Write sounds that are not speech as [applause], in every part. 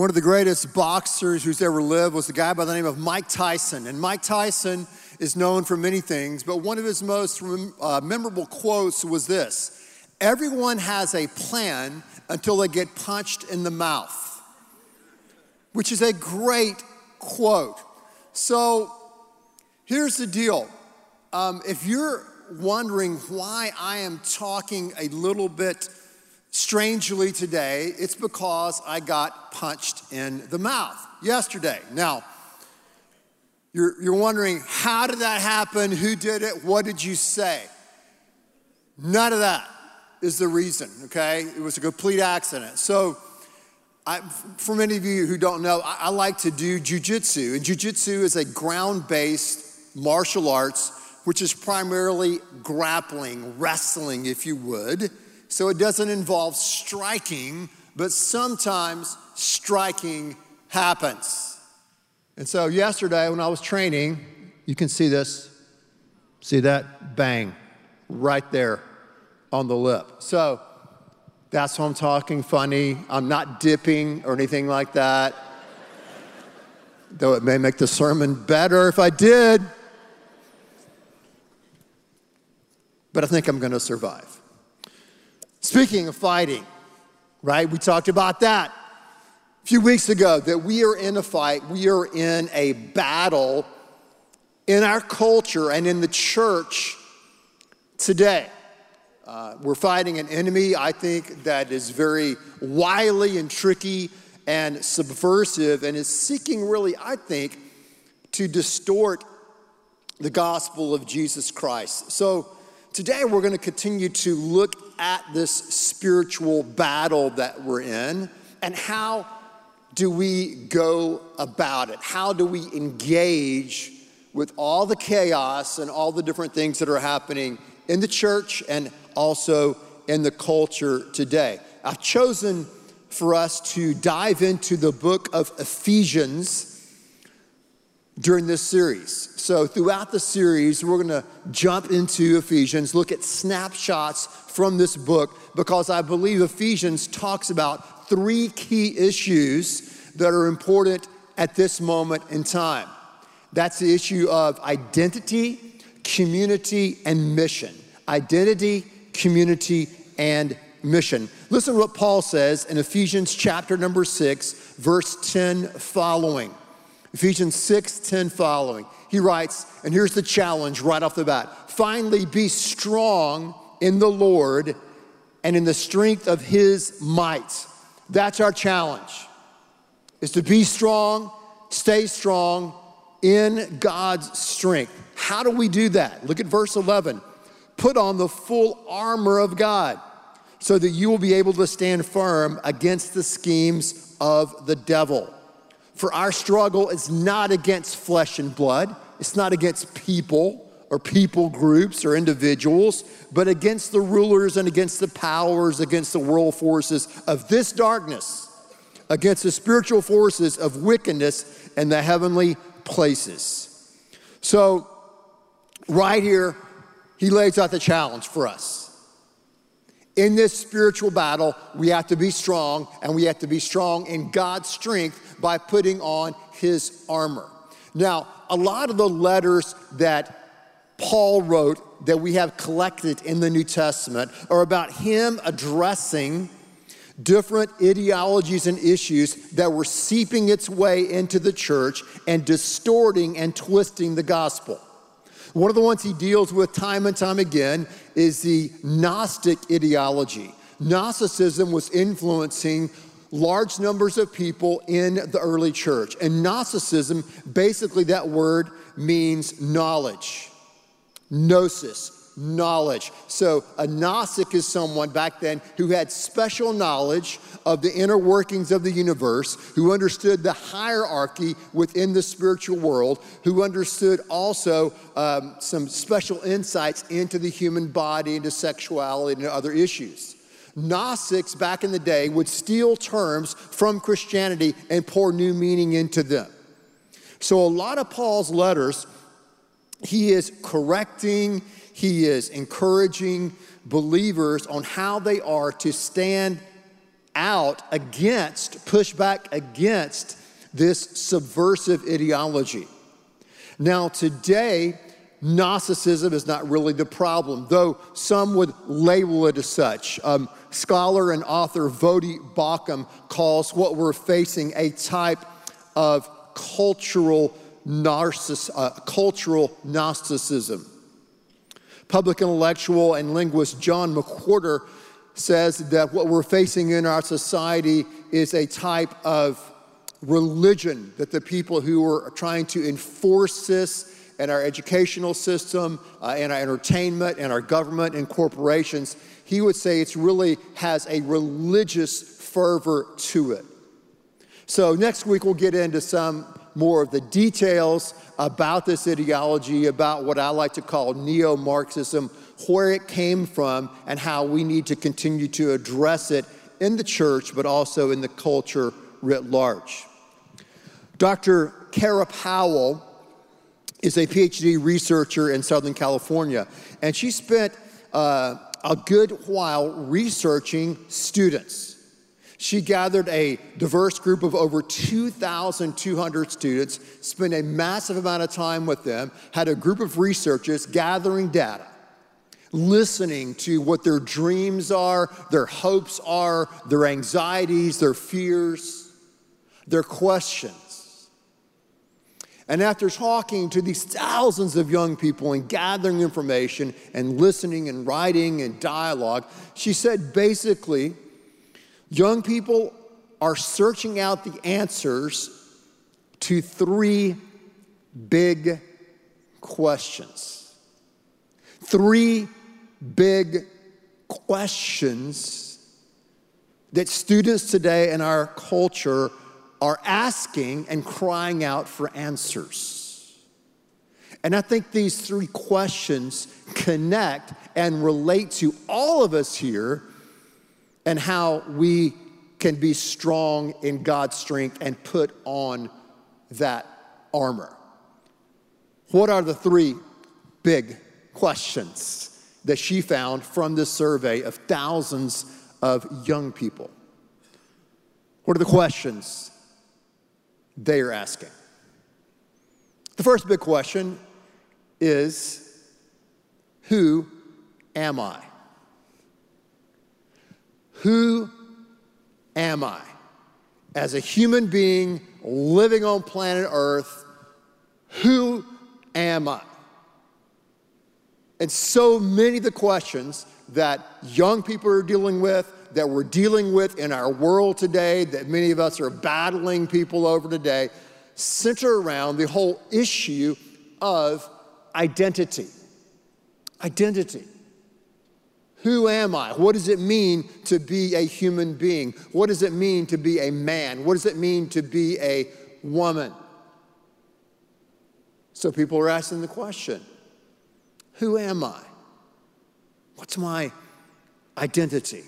One of the greatest boxers who's ever lived was a guy by the name of Mike Tyson. And Mike Tyson is known for many things, but one of his most uh, memorable quotes was this Everyone has a plan until they get punched in the mouth, which is a great quote. So here's the deal um, if you're wondering why I am talking a little bit strangely today, it's because I got punched in the mouth yesterday. Now, you're, you're wondering, how did that happen? Who did it? What did you say? None of that is the reason, okay? It was a complete accident. So, I, for many of you who don't know, I, I like to do jujitsu. And jujitsu is a ground based martial arts, which is primarily grappling, wrestling, if you would. So it doesn't involve striking, but sometimes striking happens. And so yesterday, when I was training, you can see this. See that? Bang, right there on the lip. So that's why I'm talking funny. I'm not dipping or anything like that. Though it may make the sermon better if I did. But I think I'm going to survive. Speaking of fighting, right? We talked about that a few weeks ago that we are in a fight, we are in a battle in our culture and in the church today. Uh, we're fighting an enemy, I think, that is very wily and tricky and subversive and is seeking, really, I think, to distort the gospel of Jesus Christ. So, Today, we're going to continue to look at this spiritual battle that we're in and how do we go about it? How do we engage with all the chaos and all the different things that are happening in the church and also in the culture today? I've chosen for us to dive into the book of Ephesians during this series. So, throughout the series, we're going to jump into Ephesians, look at snapshots from this book, because I believe Ephesians talks about three key issues that are important at this moment in time. That's the issue of identity, community, and mission. Identity, community, and mission. Listen to what Paul says in Ephesians chapter number 6, verse 10 following. Ephesians 6 10 following. He writes, and here's the challenge right off the bat finally, be strong in the Lord and in the strength of his might. That's our challenge, is to be strong, stay strong in God's strength. How do we do that? Look at verse 11. Put on the full armor of God so that you will be able to stand firm against the schemes of the devil. For our struggle is not against flesh and blood, it's not against people or people groups or individuals, but against the rulers and against the powers, against the world forces of this darkness, against the spiritual forces of wickedness in the heavenly places. So, right here, he lays out the challenge for us. In this spiritual battle, we have to be strong, and we have to be strong in God's strength by putting on his armor. Now, a lot of the letters that Paul wrote that we have collected in the New Testament are about him addressing different ideologies and issues that were seeping its way into the church and distorting and twisting the gospel. One of the ones he deals with time and time again is the Gnostic ideology. Gnosticism was influencing large numbers of people in the early church. And Gnosticism, basically, that word means knowledge, gnosis, knowledge. So a Gnostic is someone back then who had special knowledge of the inner workings of the universe, who understood the hierarchy within the spiritual world, who understood also um, some special insights into the human body, into sexuality, and other issues. Gnostics back in the day would steal terms from Christianity and pour new meaning into them. So, a lot of Paul's letters, he is correcting, he is encouraging believers on how they are to stand out against, push back against this subversive ideology. Now, today, Gnosticism is not really the problem, though some would label it as such. Um, scholar and author Voddie Baucham calls what we're facing a type of cultural, narciss- uh, cultural Gnosticism. Public intellectual and linguist John McWhorter says that what we're facing in our society is a type of religion that the people who are trying to enforce this in our educational system, uh, our entertainment, in our government and corporations, he would say it really has a religious fervor to it. So next week we'll get into some more of the details about this ideology, about what I like to call neo Marxism, where it came from, and how we need to continue to address it in the church, but also in the culture writ large. Dr. Kara Powell is a PhD researcher in Southern California, and she spent uh, a good while researching students. She gathered a diverse group of over 2,200 students, spent a massive amount of time with them, had a group of researchers gathering data, listening to what their dreams are, their hopes are, their anxieties, their fears, their questions. And after talking to these thousands of young people and gathering information and listening and writing and dialogue, she said basically, Young people are searching out the answers to three big questions. Three big questions that students today in our culture are asking and crying out for answers. And I think these three questions connect and relate to all of us here and how we can be strong in God's strength and put on that armor. What are the three big questions that she found from this survey of thousands of young people? What are the questions they are asking? The first big question is Who am I? Who am I? As a human being living on planet Earth, who am I? And so many of the questions that young people are dealing with, that we're dealing with in our world today, that many of us are battling people over today, center around the whole issue of identity. Identity. Who am I? What does it mean to be a human being? What does it mean to be a man? What does it mean to be a woman? So people are asking the question Who am I? What's my identity?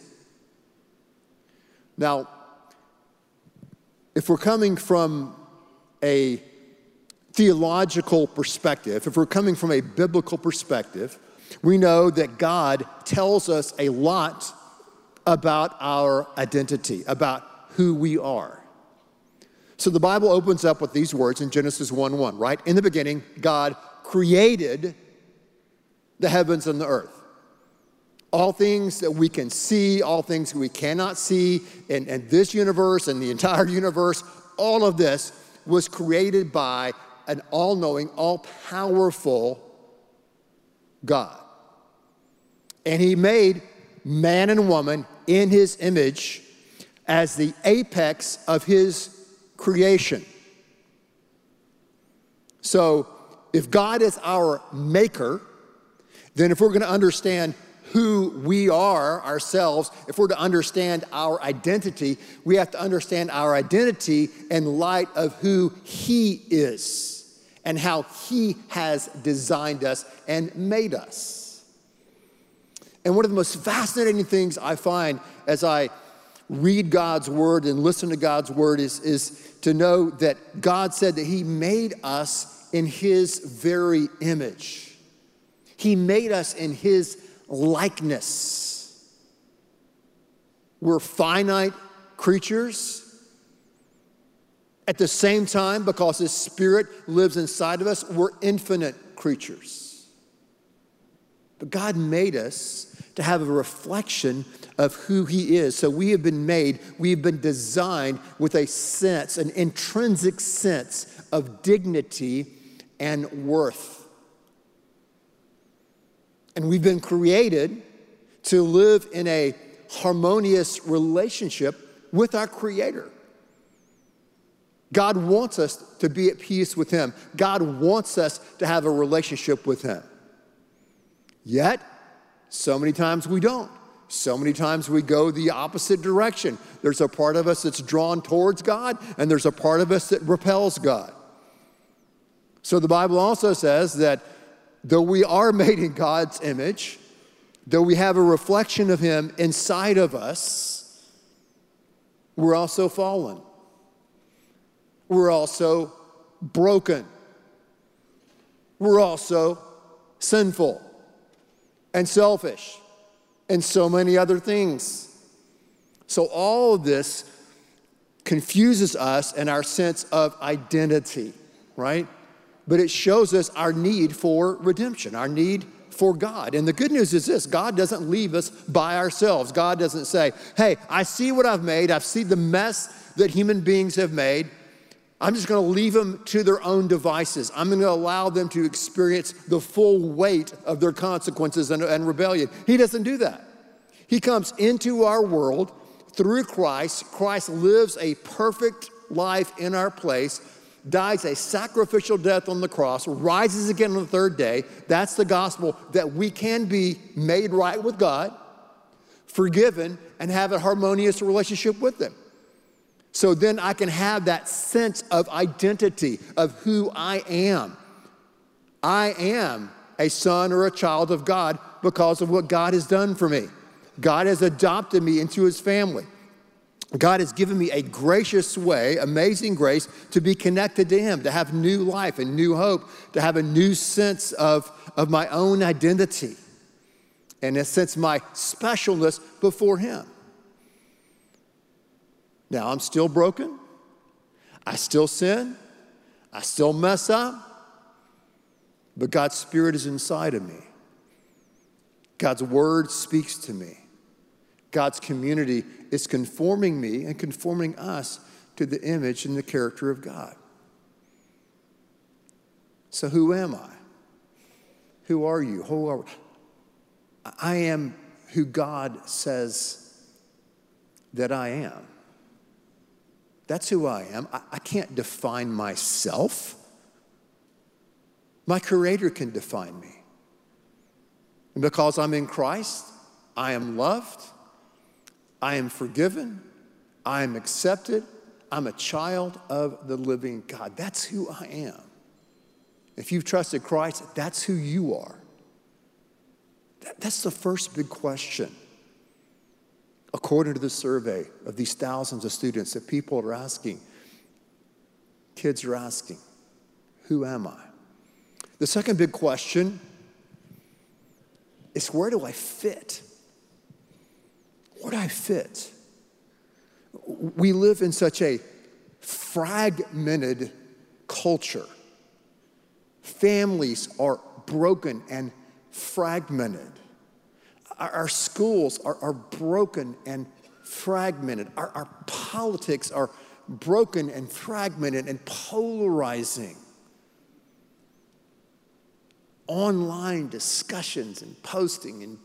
Now, if we're coming from a theological perspective, if we're coming from a biblical perspective, we know that God tells us a lot about our identity, about who we are. So the Bible opens up with these words in Genesis 1 1, right? In the beginning, God created the heavens and the earth. All things that we can see, all things we cannot see and, in this universe and the entire universe, all of this was created by an all knowing, all powerful God. And he made man and woman in his image as the apex of his creation. So, if God is our maker, then if we're going to understand who we are ourselves, if we're to understand our identity, we have to understand our identity in light of who He is and how He has designed us and made us. And one of the most fascinating things I find as I read God's word and listen to God's word is, is to know that God said that He made us in His very image. He made us in His likeness. We're finite creatures. At the same time, because His Spirit lives inside of us, we're infinite creatures. But God made us to have a reflection of who He is. So we have been made, we have been designed with a sense, an intrinsic sense of dignity and worth. And we've been created to live in a harmonious relationship with our Creator. God wants us to be at peace with Him. God wants us to have a relationship with Him. Yet, so many times we don't. So many times we go the opposite direction. There's a part of us that's drawn towards God, and there's a part of us that repels God. So the Bible also says that though we are [laughs] made in God's image, though we have a reflection of Him inside of us, we're also fallen. We're also broken. We're also sinful and selfish and so many other things. So, all of this confuses us and our sense of identity, right? But it shows us our need for redemption, our need for God. And the good news is this God doesn't leave us by ourselves. God doesn't say, hey, I see what I've made, I've seen the mess that human beings have made. I'm just going to leave them to their own devices. I'm going to allow them to experience the full weight of their consequences and, and rebellion. He doesn't do that. He comes into our world through Christ. Christ lives a perfect life in our place, dies a sacrificial death on the cross, rises again on the third day. That's the gospel that we can be made right with God, forgiven, and have a harmonious relationship with Him. So then I can have that sense of identity of who I am. I am a son or a child of God because of what God has done for me. God has adopted me into his family. God has given me a gracious way, amazing grace, to be connected to Him, to have new life and new hope, to have a new sense of, of my own identity, and a sense of my specialness before Him. Now, I'm still broken. I still sin. I still mess up. But God's Spirit is inside of me. God's Word speaks to me. God's community is conforming me and conforming us to the image and the character of God. So, who am I? Who are you? Who are I am who God says that I am. That's who I am. I, I can't define myself. My Creator can define me. And because I'm in Christ, I am loved, I am forgiven, I am accepted, I'm a child of the living God. That's who I am. If you've trusted Christ, that's who you are. That, that's the first big question according to the survey of these thousands of students that people are asking, kids are asking, who am I? The second big question is where do I fit? Where do I fit? We live in such a fragmented culture. Families are broken and fragmented. Our, our schools are, are broken and fragmented. Our, our politics are broken and fragmented and polarizing. Online discussions and posting and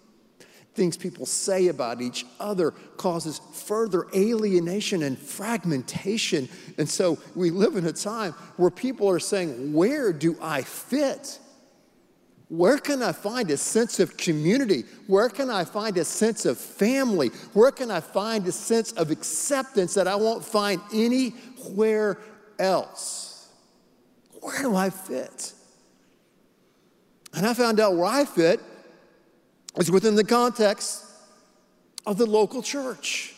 things people say about each other causes further alienation and fragmentation. And so we live in a time where people are saying, Where do I fit? Where can I find a sense of community? Where can I find a sense of family? Where can I find a sense of acceptance that I won't find anywhere else? Where do I fit? And I found out where I fit is within the context of the local church.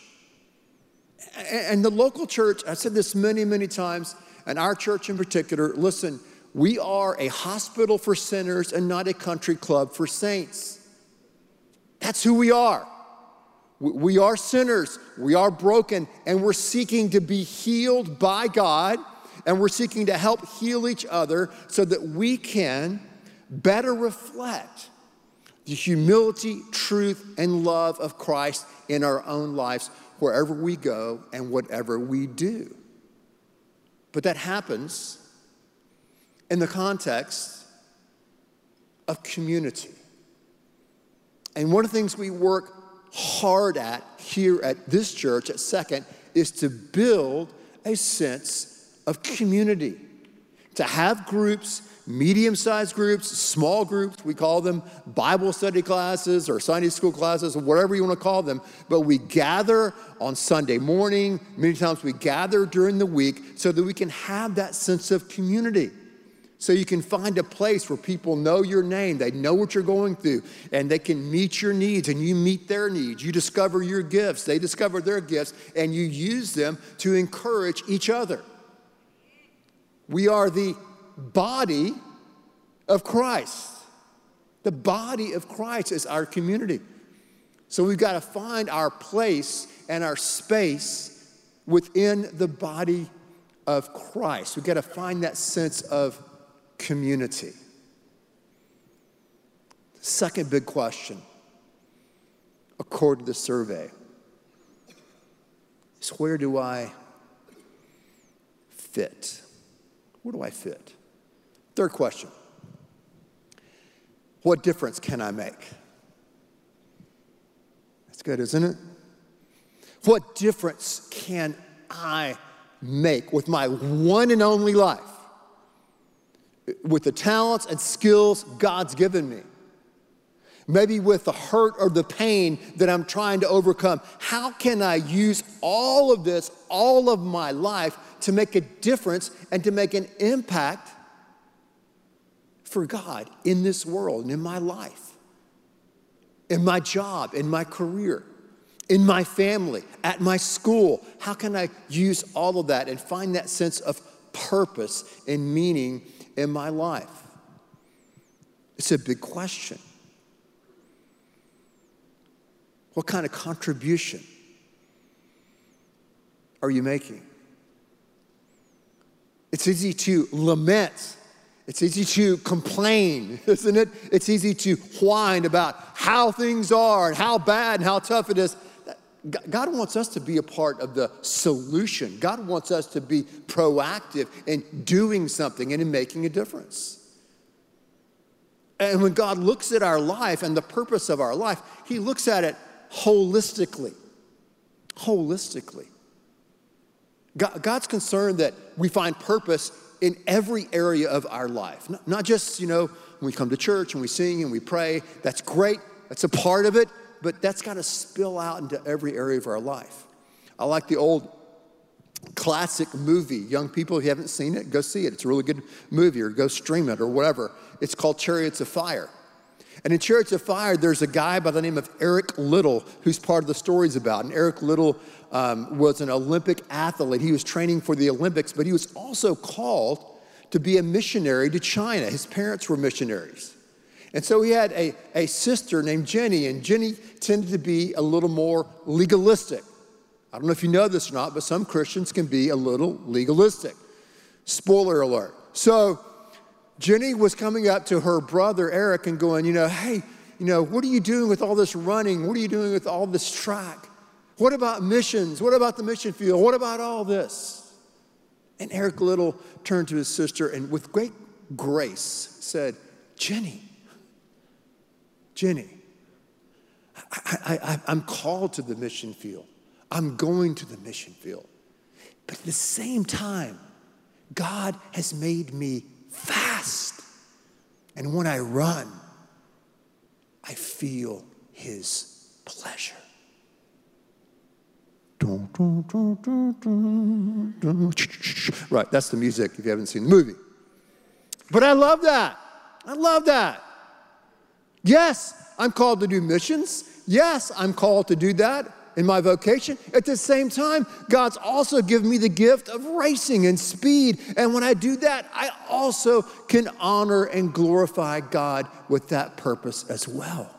And the local church, I said this many, many times, and our church in particular, listen, we are a hospital for sinners and not a country club for saints. That's who we are. We are sinners, we are broken, and we're seeking to be healed by God, and we're seeking to help heal each other so that we can better reflect the humility, truth, and love of Christ in our own lives wherever we go and whatever we do. But that happens in the context of community. And one of the things we work hard at here at this church, at Second, is to build a sense of community, to have groups, medium sized groups, small groups, we call them Bible study classes or Sunday school classes or whatever you want to call them, but we gather on Sunday morning. Many times we gather during the week so that we can have that sense of community. So you can find a place where people know your name, they know what you're going through, and they can meet your needs and you meet their needs. You discover your gifts, they discover their gifts, and you use them to encourage each other. We are the body of Christ. The body of Christ is our community. So we've got to find our place and our space within the body of Christ. We've got to find that sense of community. Second big question, according to the survey, is where do I fit? Where do I fit? Third question What difference can I make? That's good, isn't it? What difference can I make with my one and only life? With the talents and skills God's given me. Maybe with the hurt or the pain that I'm trying to overcome. How can I use all of this, all of my life, to make a difference and to make an impact for God in this world and in my life, in my job, in my career, in my family, at my school? How can I use all of that and find that sense of purpose and meaning in my life? It's a big question. What kind of contribution are you making? It's easy to lament. It's easy to complain, [laughs] isn't it? It's easy to whine about how things are and how bad and how tough it is. God wants us to be a part of the solution. God wants us to be proactive in doing something and in making a difference. And when God looks at our life and the purpose of our life, He looks at it holistically. Holistically. God's concerned that we find purpose in every area of our life, not just, you know, when we come to church and we sing and we pray. That's great, that's a part of it but that's got to spill out into every area of our life. I like the old classic movie. Young people, if you haven't seen it, go see it. It's a really good movie, or go stream it, or whatever. It's called Chariots of Fire. And in Chariots of Fire, there's a guy by the name of Eric Liddell, who's part of the story's about. And Eric Liddell um, was an Olympic athlete. He was training for the Olympics, but he was also called to be a missionary to China. His parents were missionaries. And so he had a, a sister named Jenny, and Jenny tended to be a little more legalistic. I don't know if you know this or not, but some Christians can be a little legalistic. Spoiler alert. So Jenny was coming up to her brother Eric and going, you know, hey, you know, what are you doing with all this running? What are you doing with all this track? What about missions? What about the mission field? What about all this? And Eric Liddell turned to his sister and with great grace said, Jenny, Jenny, I, am called to the mission field. I'm going to the mission field. But at the same time, God has made me fast. And when I run, I feel his pleasure. Right, that's the music if you haven't seen the movie. But I love that. I love that. Yes, I'm called to do missions. Yes, I'm called to do that in my vocation. At the same time, God's also given me the gift of racing and speed. And when I do that, I also can honor and glorify God with that purpose as well.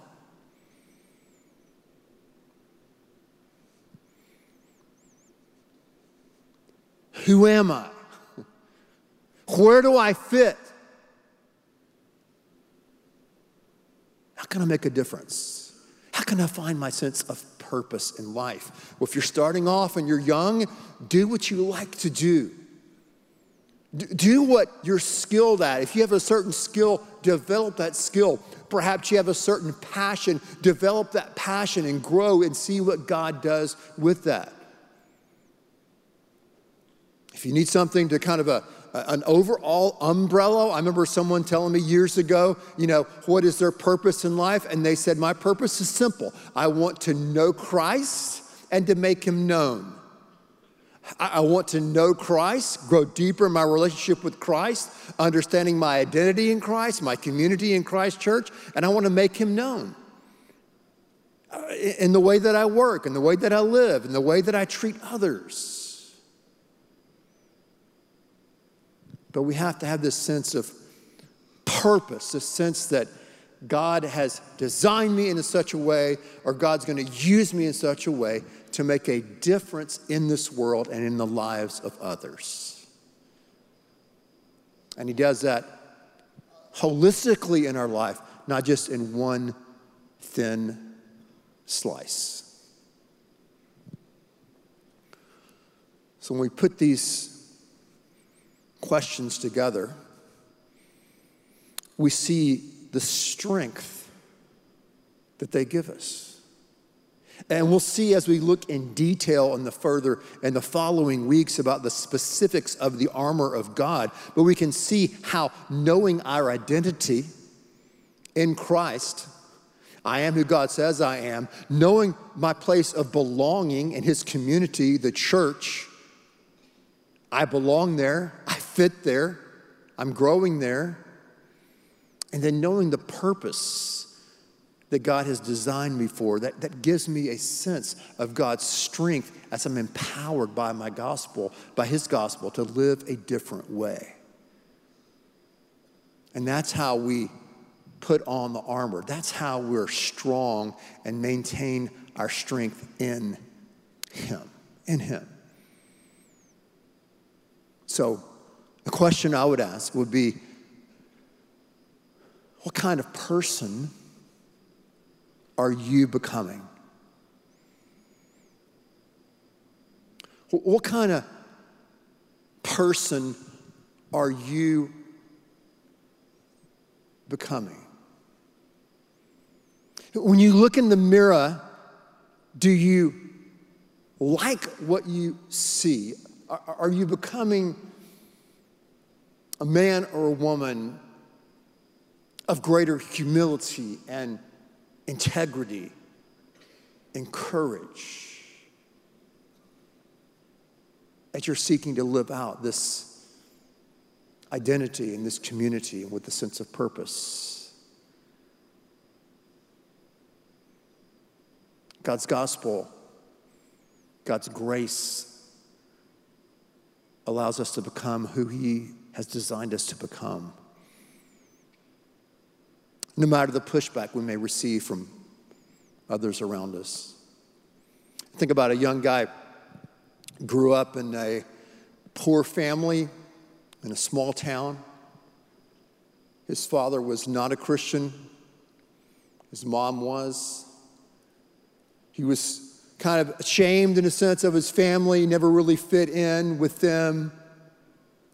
Who am I? [laughs] Where do I fit? Can I make a difference? How can I find my sense of purpose in life? Well, if you're starting off and you're young, do what you like to do. Do what you're skilled at. If you have a certain skill, develop that skill. Perhaps you have a certain passion, develop that passion and grow and see what God does with that. If you need something to kind of a, an overall umbrella, I remember someone telling me years ago, you know, what is their purpose in life? And they said, My purpose is simple. I want to know Christ and to make him known. I want to know Christ, grow deeper in my relationship with Christ, understanding my identity in Christ, my community in Christ Church, and I want to make Him known uh, in the way that I work, in the way that I live, in the way that I treat others. But we have to have this sense of purpose, this sense that God has designed me in such a way, or God's going to use me in such a way to make a difference in this world and in the lives of others. And He does that holistically in our life, not just in one thin slice. So when we put these questions together, we see the strength that they give us. And we'll see as we look in detail in the further in the following weeks about the specifics of the armor of God, but we can see how knowing our identity in Christ, I am who God says I am, knowing my place of belonging in his community, the church, I belong there, I fit there, I'm growing there, and then knowing the purpose that God has designed me for, that, that gives me a sense of God's strength as I'm empowered by my gospel, by His gospel, to live a different way. And that's how we put on the armor. That's how we're strong and maintain our strength in Him. In Him. So, the question I would ask would be what kind of person are you becoming? What kind of person are you becoming? When you look in the mirror, do you like what you see? Are you becoming a man or a woman of greater humility and integrity, and courage as you're seeking to live out this identity in this community with a sense of purpose. God's gospel, God's grace allows us to become who He has designed us to become no matter the pushback we may receive from others around us. Think about a young guy grew up in a poor family in a small town. His father was not a Christian. His mom was. He was kind of ashamed in a sense of his family, never really fit in with them.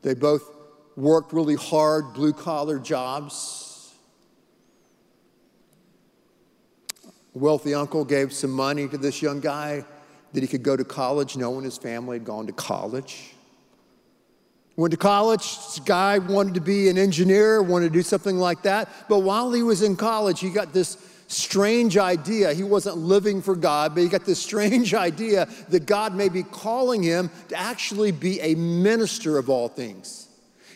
They both worked really hard, blue collar jobs. wealthy uncle gave some money to this young guy that he could go to college. No one in his family had gone to college. Went to college, this guy wanted to be an engineer, wanted to do something like that. But while he was in college, he got this strange idea. He wasn't living for God, but he got this strange [laughs] idea that God may be calling him to actually be a minister of all things.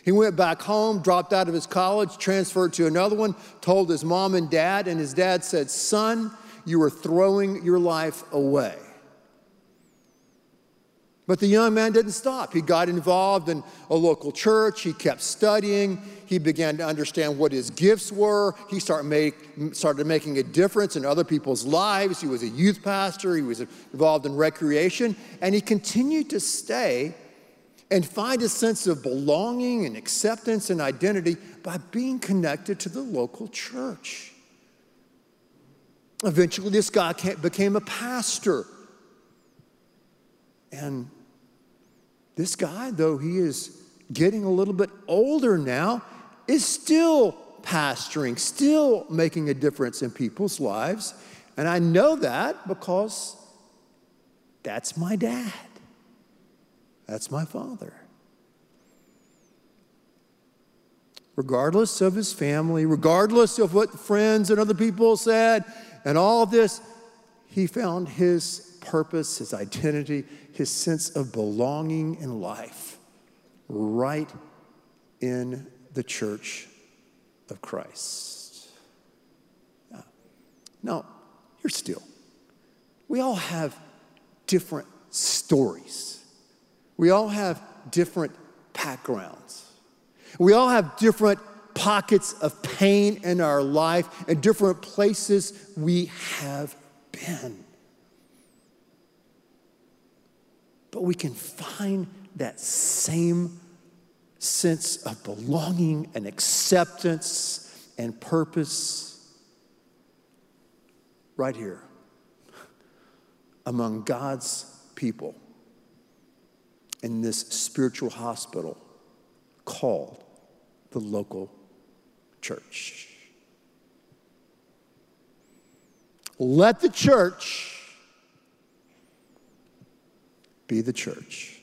He went back home, dropped out of his college, transferred to another one, told his mom and dad, and his dad said, Son, you are throwing your life away. But the young man didn't stop. He got involved in a local church. He kept studying. He began to understand what his gifts were. He started, make, started making a difference in other people's lives. He was a youth pastor. He was involved in recreation. And he continued to stay and find a sense of belonging and acceptance and identity by being connected to the local church. Eventually, this guy became a pastor. And this guy, though he is getting a little bit older now, is still pastoring, still making a difference in people's lives. And I know that because that's my dad. That's my father. Regardless of his family, regardless of what friends and other people said, and all this, he found his purpose, his identity, his sense of belonging in life right in the church of Christ. Now, here still, we all have different stories. We all have different backgrounds. We all have different pockets of pain in our life and different places we have been. But we can find that same sense of belonging and acceptance and purpose right here among God's people in this spiritual hospital called the local church. Let the church be the church.